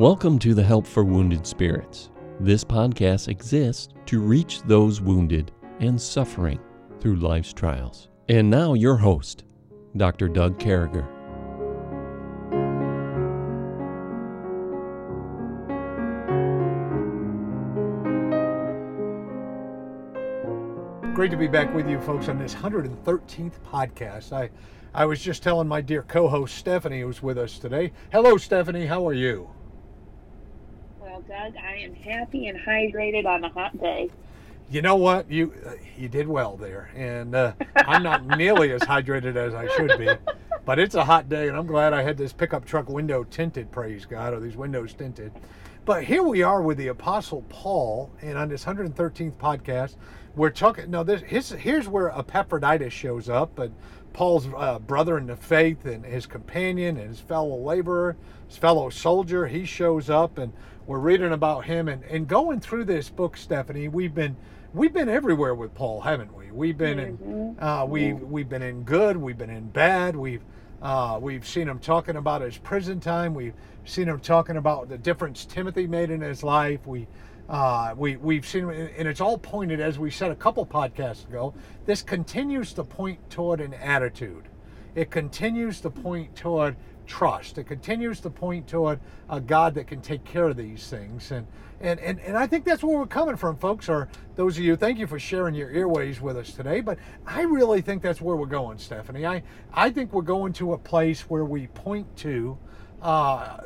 Welcome to the Help for Wounded Spirits. This podcast exists to reach those wounded and suffering through life's trials. And now, your host, Dr. Doug Carriger. Great to be back with you folks on this 113th podcast. I, I was just telling my dear co host Stephanie, who's with us today. Hello, Stephanie. How are you? Doug, I am happy and hydrated on a hot day. You know what? You you did well there, and uh, I'm not nearly as hydrated as I should be. But it's a hot day, and I'm glad I had this pickup truck window tinted. Praise God, or these windows tinted. But here we are with the Apostle Paul, and on this 113th podcast, we're talking. No, this his, here's where Epaphroditus shows up, but Paul's uh, brother in the faith and his companion and his fellow laborer, his fellow soldier, he shows up, and we're reading about him and, and going through this book, Stephanie. We've been we've been everywhere with Paul, haven't we? We've been in uh, we we've been in good, we've been in bad, we've uh, we've seen him talking about his prison time. We've seen him talking about the difference Timothy made in his life. We uh, we we've seen, and it's all pointed, as we said a couple podcasts ago. This continues to point toward an attitude. It continues to point toward trust. It continues to point toward a God that can take care of these things. And and and, and I think that's where we're coming from, folks. Or those of you, thank you for sharing your earways with us today. But I really think that's where we're going, Stephanie. I I think we're going to a place where we point to. Uh,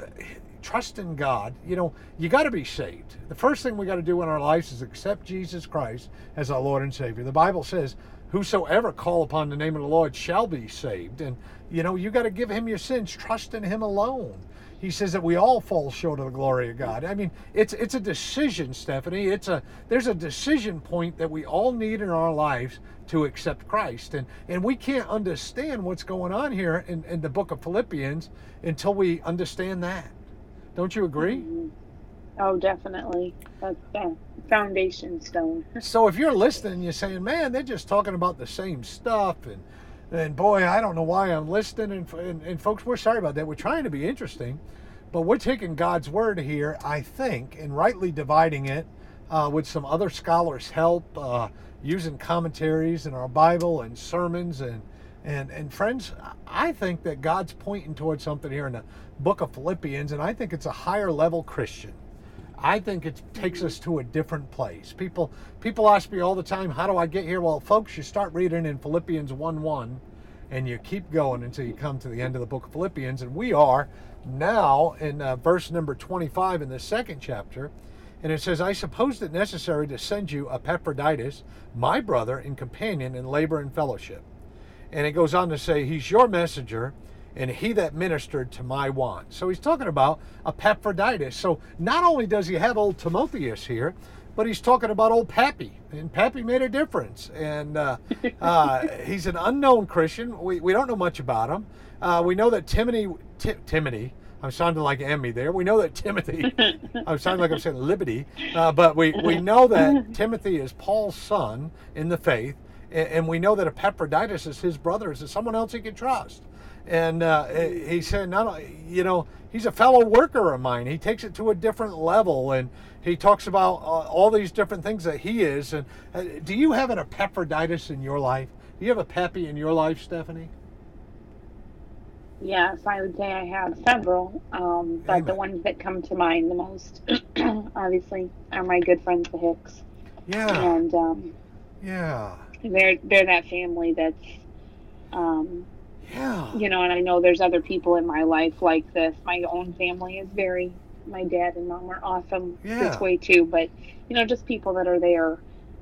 trust in God. You know, you got to be saved. The first thing we got to do in our lives is accept Jesus Christ as our Lord and Savior. The Bible says, Whosoever call upon the name of the Lord shall be saved. And, you know, you got to give him your sins, trust in him alone. He says that we all fall short of the glory of God. I mean, it's it's a decision, Stephanie. It's a there's a decision point that we all need in our lives to accept Christ. And and we can't understand what's going on here in, in the book of Philippians until we understand that. Don't you agree? Mm-hmm. Oh, definitely. That's the foundation stone. so if you're listening, you're saying, "Man, they're just talking about the same stuff," and and boy, I don't know why I'm listening. And, and, and folks, we're sorry about that. We're trying to be interesting, but we're taking God's word here, I think, and rightly dividing it uh, with some other scholars' help, uh, using commentaries in our Bible and sermons and. And, and friends, I think that God's pointing towards something here in the book of Philippians, and I think it's a higher level Christian. I think it takes us to a different place. People people ask me all the time, how do I get here? Well, folks, you start reading in Philippians 1 1 and you keep going until you come to the end of the book of Philippians. And we are now in uh, verse number 25 in the second chapter. And it says, I supposed it necessary to send you Epaphroditus, my brother and companion in labor and fellowship. And it goes on to say, He's your messenger and he that ministered to my want. So he's talking about Epaphroditus. So not only does he have old Timotheus here, but he's talking about old Pappy, and Pappy made a difference. And uh, uh, he's an unknown Christian. We, we don't know much about him. Uh, we know that Timothy, T- Timothy, I'm sounding like Emmy there. We know that Timothy, I'm sounding like I'm saying Liberty, uh, but we, we know that Timothy is Paul's son in the faith, and, and we know that Epaphroditus is his brother, is someone else he can trust and uh, he said, "Not you know, he's a fellow worker of mine. He takes it to a different level, and he talks about uh, all these different things that he is. And uh, do you have an Epaphroditus in your life? Do you have a Peppy in your life, Stephanie? Yes, I would say I have several, um, but Amen. the ones that come to mind the most, obviously, are my good friends, the Hicks. Yeah. And um, yeah, they're they're that family that's. Um, yeah. You know, and I know there's other people in my life like this. My own family is very, my dad and mom are awesome yeah. this way too. But, you know, just people that are there.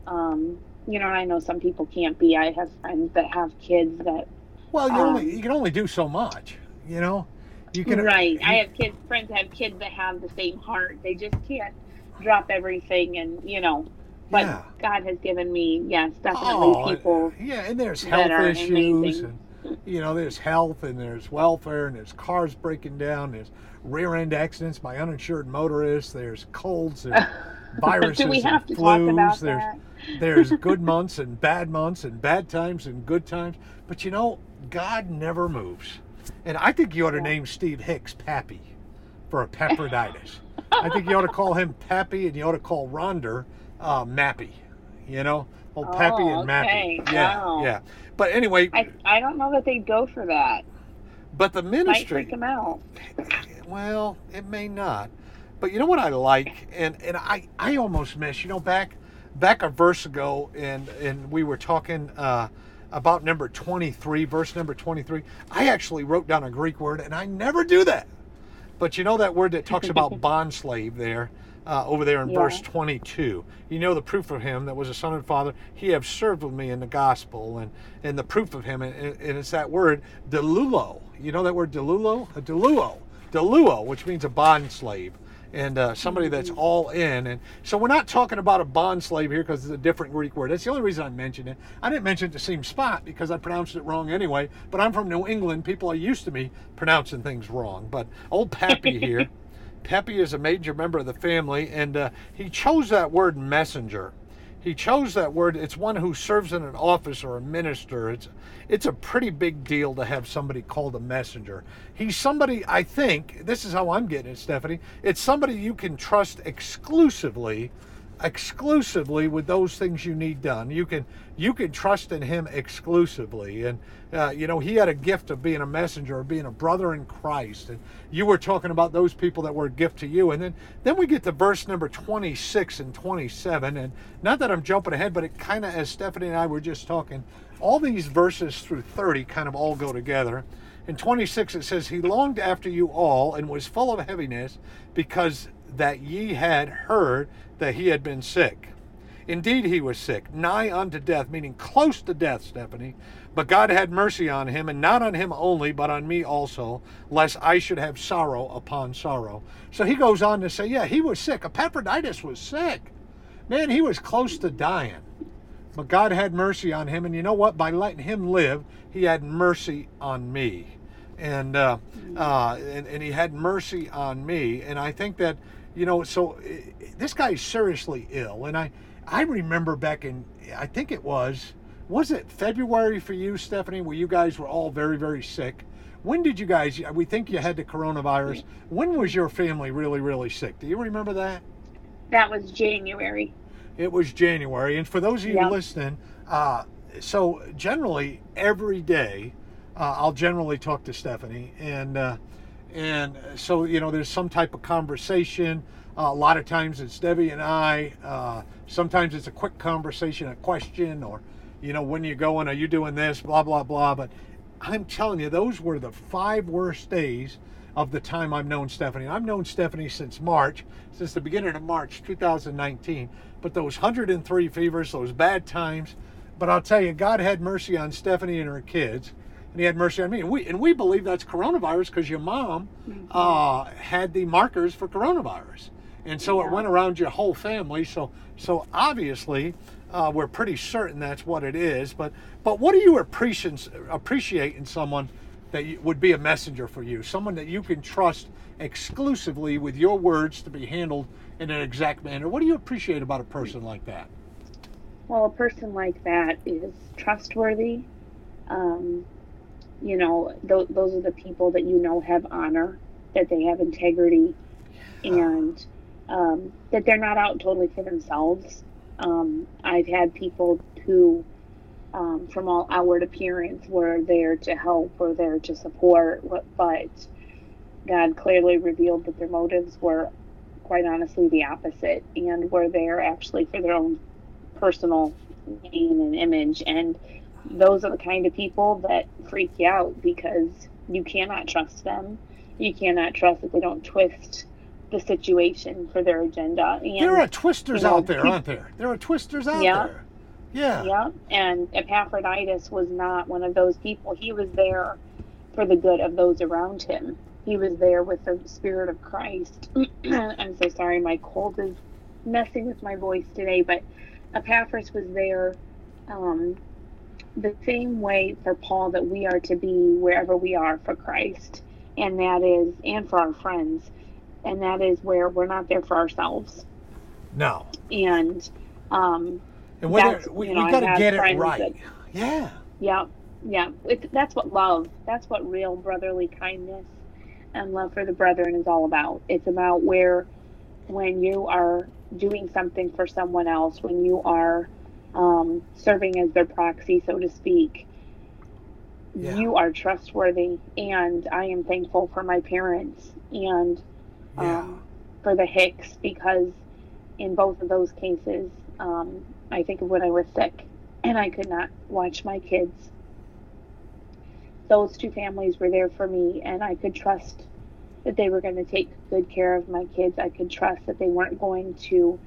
Um, you know, and I know some people can't be. I have friends that have kids that. Well, you, um, only, you can only do so much, you know? You can. Right. You, I have kids, friends that have kids that have the same heart. They just can't drop everything and, you know, but yeah. God has given me, yes, definitely oh, people. Yeah, and there's health issues. And, you know, there's health and there's welfare and there's cars breaking down, there's rear end accidents by uninsured motorists, there's colds, there's viruses Do we have and to flus, talk about there's there's good months and bad months and bad times and good times. But you know, God never moves. And I think you ought to Yeah. name Steve Hicks Pappy for Epaphroditus. I think you ought to call him Pappy, and you ought to call Ronder uh, Mappy. You know, old oh, Pappy and okay. Mappy. Yeah, wow. yeah. But anyway, I, I don't know that they'd go for that. But the ministry might freak them out. Well, it may not. But you know what I like, and and I I almost miss. You know, back back a verse ago, and and we were talking. Uh, about number 23, verse number 23. I actually wrote down a Greek word, and I never do that. But you know that word that talks about bond slave there, uh, over there in yeah. verse 22. You know the proof of him that was a son and father. He have served with me in the gospel, and and the proof of him, and, and it's that word delulo. You know that word delulo, a deluo, deluo, which means a bond slave and uh, somebody that's mm-hmm. all in. And so we're not talking about a bond slave here because it's a different Greek word. That's the only reason I mentioned it. I didn't mention it the same spot because I pronounced it wrong anyway. But I'm from New England. People are used to me pronouncing things wrong. But old Pappy here, Pappy is a major member of the family, and uh, he chose that word messenger he chose that word. It's one who serves in an office or a minister. It's it's a pretty big deal to have somebody called a messenger. He's somebody I think this is how I'm getting it, Stephanie. It's somebody you can trust exclusively exclusively with those things you need done. You can you can trust in him exclusively, and uh, you know he had a gift of being a messenger, of being a brother in Christ. And you were talking about those people that were a gift to you, and then then we get to verse number twenty six and twenty seven, and not that I'm jumping ahead, but it kind of as Stephanie and I were just talking, all these verses through thirty kind of all go together. In 26 it says, He longed after you all and was full of heaviness because that ye had heard that he had been sick. Indeed, he was sick, nigh unto death, meaning close to death, Stephanie. But God had mercy on him, and not on him only, but on me also, lest I should have sorrow upon sorrow. So he goes on to say, yeah, he was sick. Epaphroditus was sick. Man, he was close to dying. But God had mercy on him, and you know what? By letting him live, he had mercy on me. And, uh, uh, and, and he had mercy on me. And I think that you know, so this guy is seriously ill, and I, I remember back in, I think it was, was it February for you, Stephanie, where you guys were all very, very sick? When did you guys? We think you had the coronavirus. When was your family really, really sick? Do you remember that? That was January. It was January, and for those of you listening, uh, so generally every day, uh, I'll generally talk to Stephanie, and uh, and so you know there's some type of conversation. Uh, a lot of times it's debbie and i uh, sometimes it's a quick conversation a question or you know when you going are you doing this blah blah blah. But i'm telling you those were the five worst days of the time i've known stephanie. I've known stephanie since march since the beginning of march 2019 but those 103 fevers those bad times but i'll tell you god had mercy on stephanie and her kids and he had mercy on me. And we and we believe that's coronavirus because your mom mm-hmm. uh, had the markers for coronavirus, and so yeah. it went around your whole family. So so obviously. Uh, we're pretty certain that's what it is, but but what do you appreciate appreciate in someone that you, would be a messenger for you, someone that you can trust exclusively with your words to be handled in an exact manner. What do you appreciate about a person like that? Well, a person like that is trustworthy. Um, you know, th- those are the people that you know have honor, that they have integrity, and um, that they're not out totally for themselves. Um, I've had people who, um, from all outward appearance, were there to help or there to support, but God clearly revealed that their motives were, quite honestly, the opposite, and were there actually for their own personal gain and image. And those are the kind of people that freak you out because you cannot trust them. You cannot trust that they don't twist the situation for their agenda. And, there are twisters you know, out there, aren't there? There are twisters out yeah, there. Yeah. Yeah. And Epaphroditus was not one of those people. He was there for the good of those around him. He was there with the Spirit of Christ. I'm so sorry, my cold is messing with my voice today, but Epaphras was there um, the same way for Paul that we are to be wherever we are for Christ, and that is, and for our friends, and that is where we're not there for ourselves. No. And, um, and whether we, you know, got to get it right. That, yeah. Yeah. Yeah. It, that's what love, that's what real brotherly kindness and love for the brethren is all about. It's about where, when you are doing something for someone else, when you are um, serving as their proxy, so to speak, yeah. you are trustworthy. And I am thankful for my parents and yeah. um, for the Hicks because in both of those cases, um, I think of when I was sick and I could not watch my kids. Those two families were there for me, and I could trust that they were going to take good care of my kids. I could trust that they weren't going to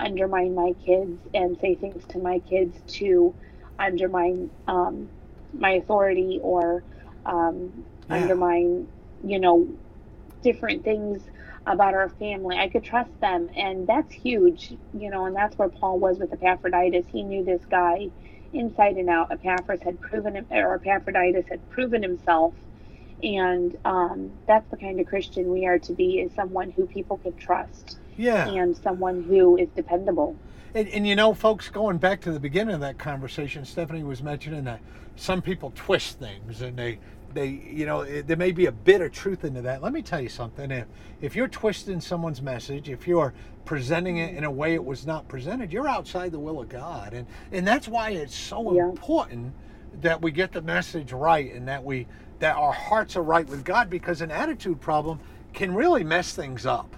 undermine my kids and say things to my kids to undermine um, my authority or um, yeah. undermine, you know, different things about our family. I could trust them, and that's huge, you know, and that's where Paul was with Epaphroditus. He knew this guy inside and out. Epaphras had proven him, or Epaphroditus had proven himself, and um, that's the kind of Christian we are to be: is someone who people can trust, yeah, and someone who is dependable. And, and, you know, folks, going back to the beginning of that conversation, Stephanie was mentioning that some people twist things and they they you know it, there may be a bit of truth into that. Let me tell you something. If if you're twisting someone's message if you're presenting it in a way it was not presented you're outside the will of god. And and that's why it's so yeah. important that we get the message right and that we that our hearts are right with god because an attitude problem can really mess things up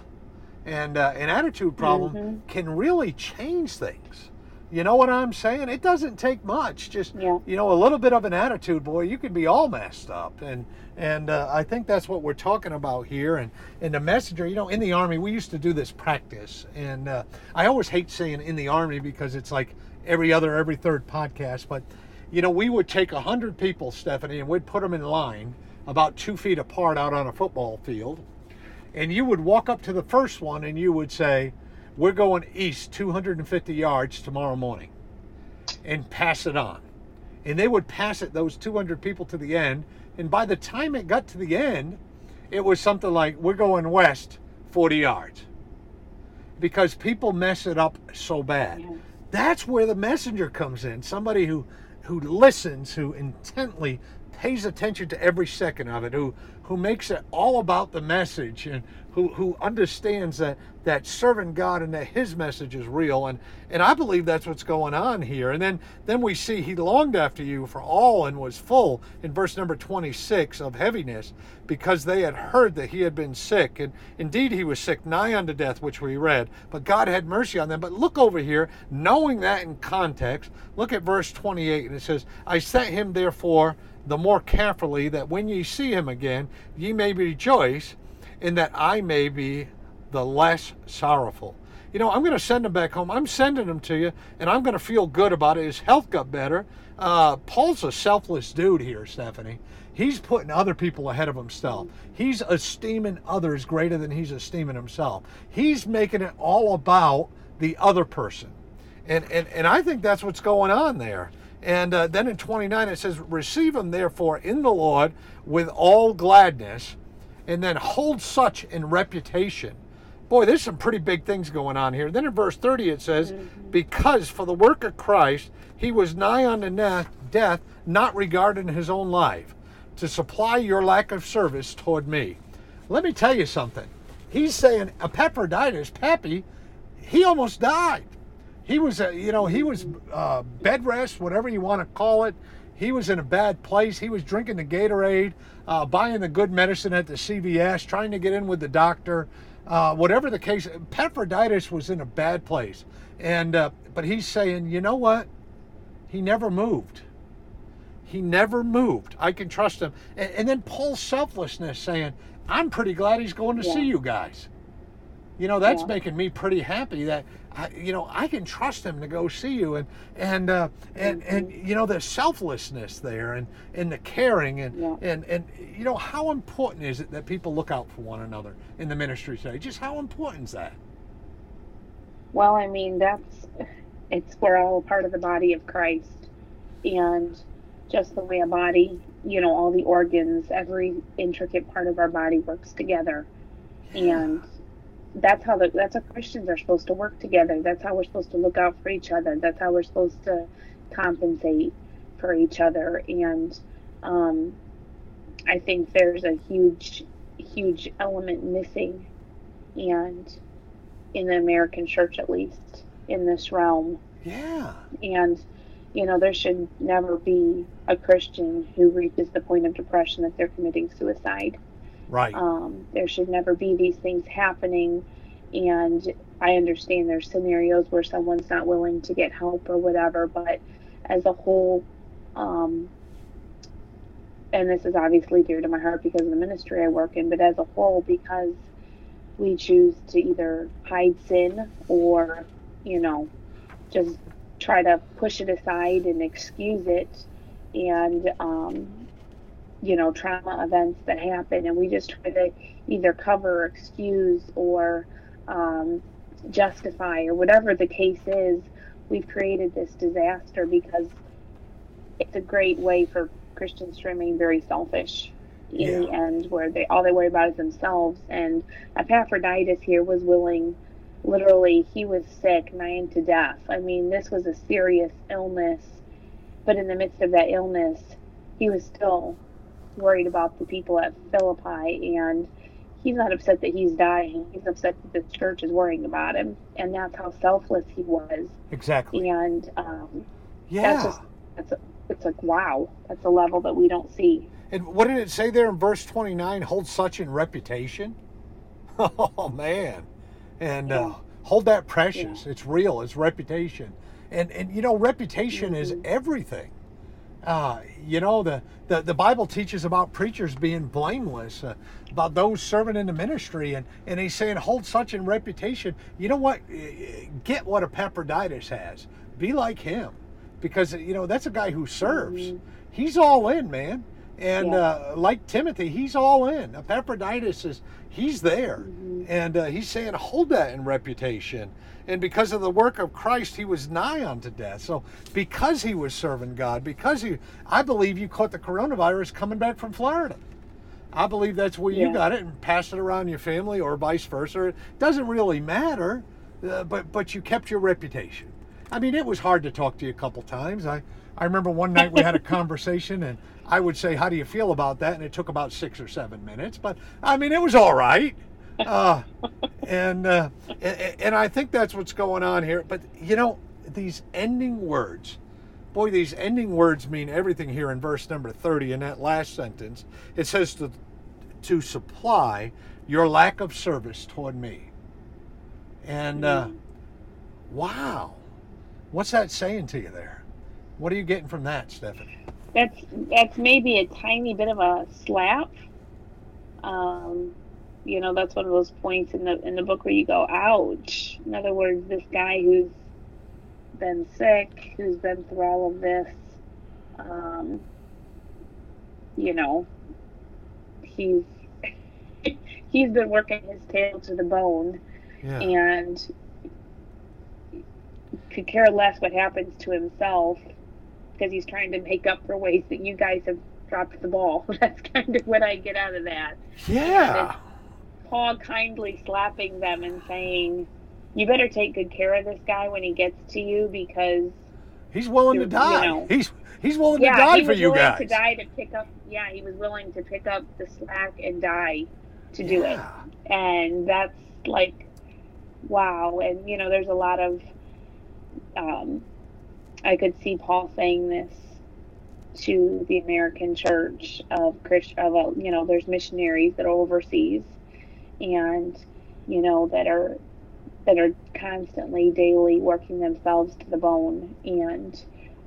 and uh, an attitude problem mm-hmm. can really change things you know what I'm saying? It doesn't take much. Just yeah. you know, a little bit of an attitude, boy, you can be all messed up. And and uh, I think that's what we're talking about here. And and the messenger, you know, in the army, we used to do this practice. And uh, I always hate saying in the army because it's like every other, every third podcast. But you know, we would take a hundred people, Stephanie, and we'd put them in line about two feet apart out on a football field. And you would walk up to the first one and you would say we're going east 250 yards tomorrow morning and pass it on. And they would pass it, those 200 people to the end. And by the time it got to the end, it was something like, we're going west 40 yards. Because people mess it up so bad. Yeah. That's where the messenger comes in. Somebody who, who listens, who intently pays attention to every second of it, who, who makes it all about the message and who, who understands that, that serving God and that his message is real. And, and I believe that's what's going on here. And then, then we see he longed after you for all and was full in verse number 26 of heaviness because they had heard that he had been sick. And indeed, he was sick, nigh unto death, which we read. But God had mercy on them. But look over here, knowing that in context, look at verse 28, and it says, I sent him therefore the more carefully, that when ye see him again, ye may rejoice in that I may be the less sorrowful. You know, I'm going to send him back home. I'm sending him to you, and I'm going to feel good about it. His health got better. Uh, Paul's a selfless dude here, Stephanie. He's putting other people ahead of himself. He's esteeming others greater than he's esteeming himself. He's making it all about the other person. And, and, and I think that's what's going on there. And uh, then in 29 it says, Receive him therefore in the Lord with all gladness, and then hold such in reputation. Boy, there's some pretty big things going on here. Then in verse 30 it says, mm-hmm. Because for the work of Christ he was nigh unto death, not regarding his own life, to supply your lack of service toward me. Let me tell you something. He's saying Epaphroditus, Pappy, he almost died. He was, a, you know, he was uh, bed rest, whatever you want to call it. He was in a bad place. He was drinking the Gatorade, uh, buying the good medicine at the CVS, trying to get in with the doctor. Uh, whatever the case, Epaphroditus was in a bad place. And uh, but he's saying, you know what? He never moved. He never moved. I can trust him. And, and then Paul's selflessness, saying, "I'm pretty glad he's going to yeah. see you guys." You know, that's yeah. making me pretty happy that I, you know I can trust him to go see you and and uh, and and you know the selflessness there and and the caring and yeah. and and you know how important is it that people look out for one another in the ministry today? Just how important is that? Well, I mean that's it's we're all part of the body of Christ, and just the way a body, you know, all the organs, every intricate part of our body works together, and that's how the, that's how Christians are supposed to work together. That's how we're supposed to look out for each other. That's how we're supposed to compensate for each other. And um, I think there's a huge, huge element missing, and in the American church, at least in this realm. Yeah. And you know, there should never be a Christian who reaches the point of depression that they're committing suicide. Right. Um, there should never be these things happening. And I understand there's scenarios where someone's not willing to get help or whatever, but as a whole, um, and this is obviously dear to my heart because of the ministry I work in, but as a whole, because we choose to either hide sin or, you know, just try to push it aside and excuse it and um, you know trauma events that happen and we just try to either cover or excuse or um, justify or whatever the case is we've created this disaster because it's a great way for christians to remain very selfish in Yeah. the end where they all they worry about is themselves and epaphroditus here was willing literally he was sick nigh to death i mean this was a serious illness but in the midst of that illness he was still worried about the people at philippi and he's not upset that he's dying he's upset that the church is worrying about him and that's how selfless he was Exactly. and um, Yeah. that's just that's it's like wow that's a level that we don't see And what did it say there in verse 29? Hold such in reputation. Oh, man. And uh, hold that precious. It's real. It's reputation. And, and you know, reputation is Mhm. everything. Uh, you know, the, the, the Bible teaches about preachers being blameless, uh, about those serving in the ministry. And, and he's saying, hold such in reputation. You know what? Eh, Get what Epaphroditus has. Be like him. Because, you know, that's a guy who serves. Mhm. He's all in, man. And Yeah. uh, like Timothy, he's all in. Epaphroditus is, he's there. Mhm. And uh, he's saying, hold that in reputation. And because of the work of Christ, he was nigh unto death. So because he was serving God, because he, I believe you caught the coronavirus coming back from Florida. I believe that's where you got it and passed it around your family or vice versa. It doesn't really matter, uh, but but you kept your reputation. I mean, it was hard to talk to you a couple times. I, I remember one night we had a conversation and I would say, How do you feel about that? And it took about six or seven minutes, but I mean, it was all right. Uh, and, uh, and and I think that's what's going on here. But you know, these ending words, boy, these ending words mean everything here in verse number 30 in that last sentence. It says to, to supply your lack of service toward me. And uh, wow, what's that saying to you there? What are you getting from that, Stephanie? That's that's maybe a tiny bit of a slap. Um, you know, that's one of those points in the in the book where you go, "Ouch!" In other words, this guy who's been sick, who's been through all of this, um, you know, he's he's been working his tail to the bone, Yeah. and could care less what happens to himself because he's trying to make up for ways that you guys have dropped the ball. That's kind of what I get out of that. Yeah. Paul kindly slapping them and saying, "You better take good care of this guy when he gets to you because He's willing to You die. know. He's he's willing yeah, to die he for was you willing guys. to die to pick up. Yeah, he was willing to pick up the slack and die to do it." And that's like wow and you know there's a lot of um, i could see paul saying this to the american church of Christ of a, you know there's missionaries that are overseas and you know that are that are constantly daily working themselves to the bone and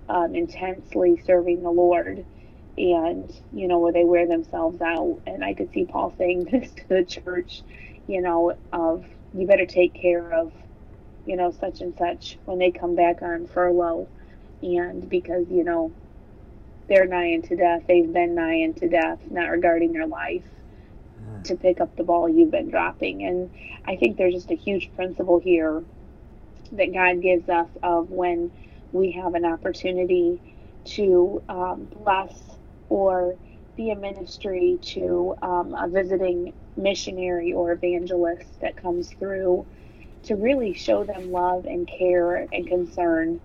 um, intensely serving the lord and you know where they wear themselves out. And i could see paul saying this to the church you know of you better take care of you know such and such when they come back on furlough and because you know they're nigh into death they've been nigh into death not regarding their life Mm. to pick up the ball you've been dropping and i think there's just a huge principle here that god gives us of when we have an opportunity to um, bless or be a ministry to um, a visiting missionary or evangelist that comes through to really show them love and care and concern.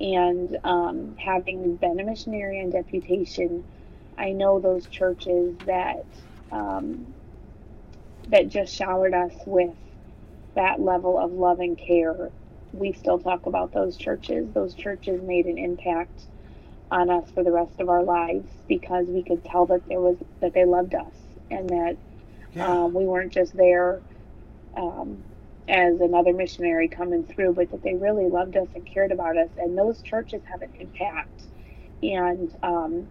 And um, having been a missionary on deputation, I know those churches that um, that just showered us with that level of love and care. We still talk about those churches. Those churches made an impact on us for the rest of our lives because we could tell that there was that they loved us and that yeah. um, we weren't just there um, as another missionary coming through, but that they really loved us and cared about us. And those churches have an impact. And um,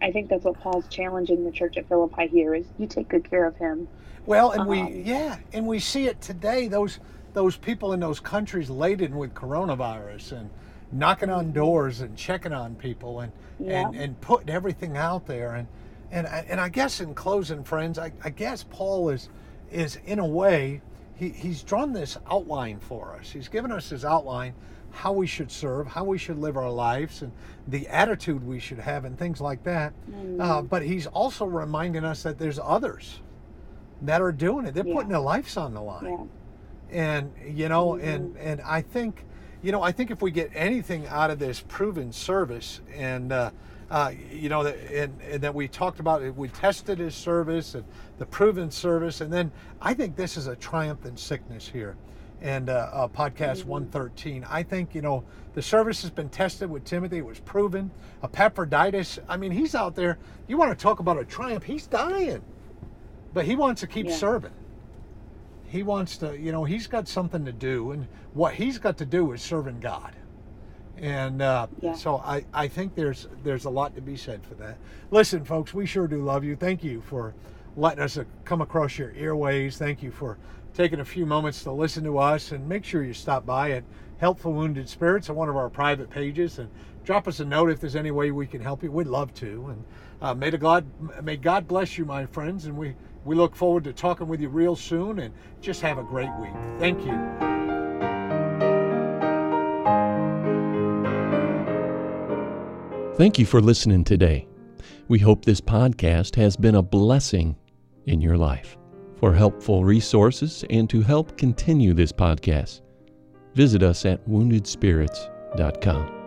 I think that's what Paul's challenging the church at Philippi here is you take good care of him. Well, and um, we yeah, and we see it today. Those those people in those countries laden with coronavirus and knocking on doors and checking on people and yeah. and, and putting everything out there and and I, and I guess in closing, friends, I, I guess Paul is is in a way he, he's drawn this outline for us. He's given us his outline how we should serve, how we should live our lives, and the attitude we should have, and things like that. Mm. Uh, but he's also reminding us that there's others that are doing it. They're yeah. putting their lives on the line, yeah. and you know, mm-hmm. and and I think, you know, I think if we get anything out of this proven service and uh, uh, you know, and, and that we talked about it, we tested his service and the proven service, and then I think this is a triumph in sickness here, and uh, uh, podcast mm-hmm. 113. I think you know the service has been tested with Timothy; it was proven. Epaphroditus, I mean, he's out there. You want to talk about a triumph? He's dying, but he wants to keep yeah. serving. He wants to, you know, he's got something to do, and what he's got to do is serving God and uh, yeah. so I, I think there's there's a lot to be said for that. Listen, folks, we sure do love you. Thank you for letting us uh, come across your earways. Thank you for taking a few moments to listen to us, and make sure you stop by at Help for Wounded Spirits on one of our private pages and drop us a note if there's any way we can help you. We'd love to. And uh, may the God may God bless you, my friends, and we we look forward to talking with you real soon. And just have a great week. Thank you. Thank you for listening today. We hope this podcast has been a blessing in your life. For helpful resources and to help continue this podcast, visit us at woundedspirits.com.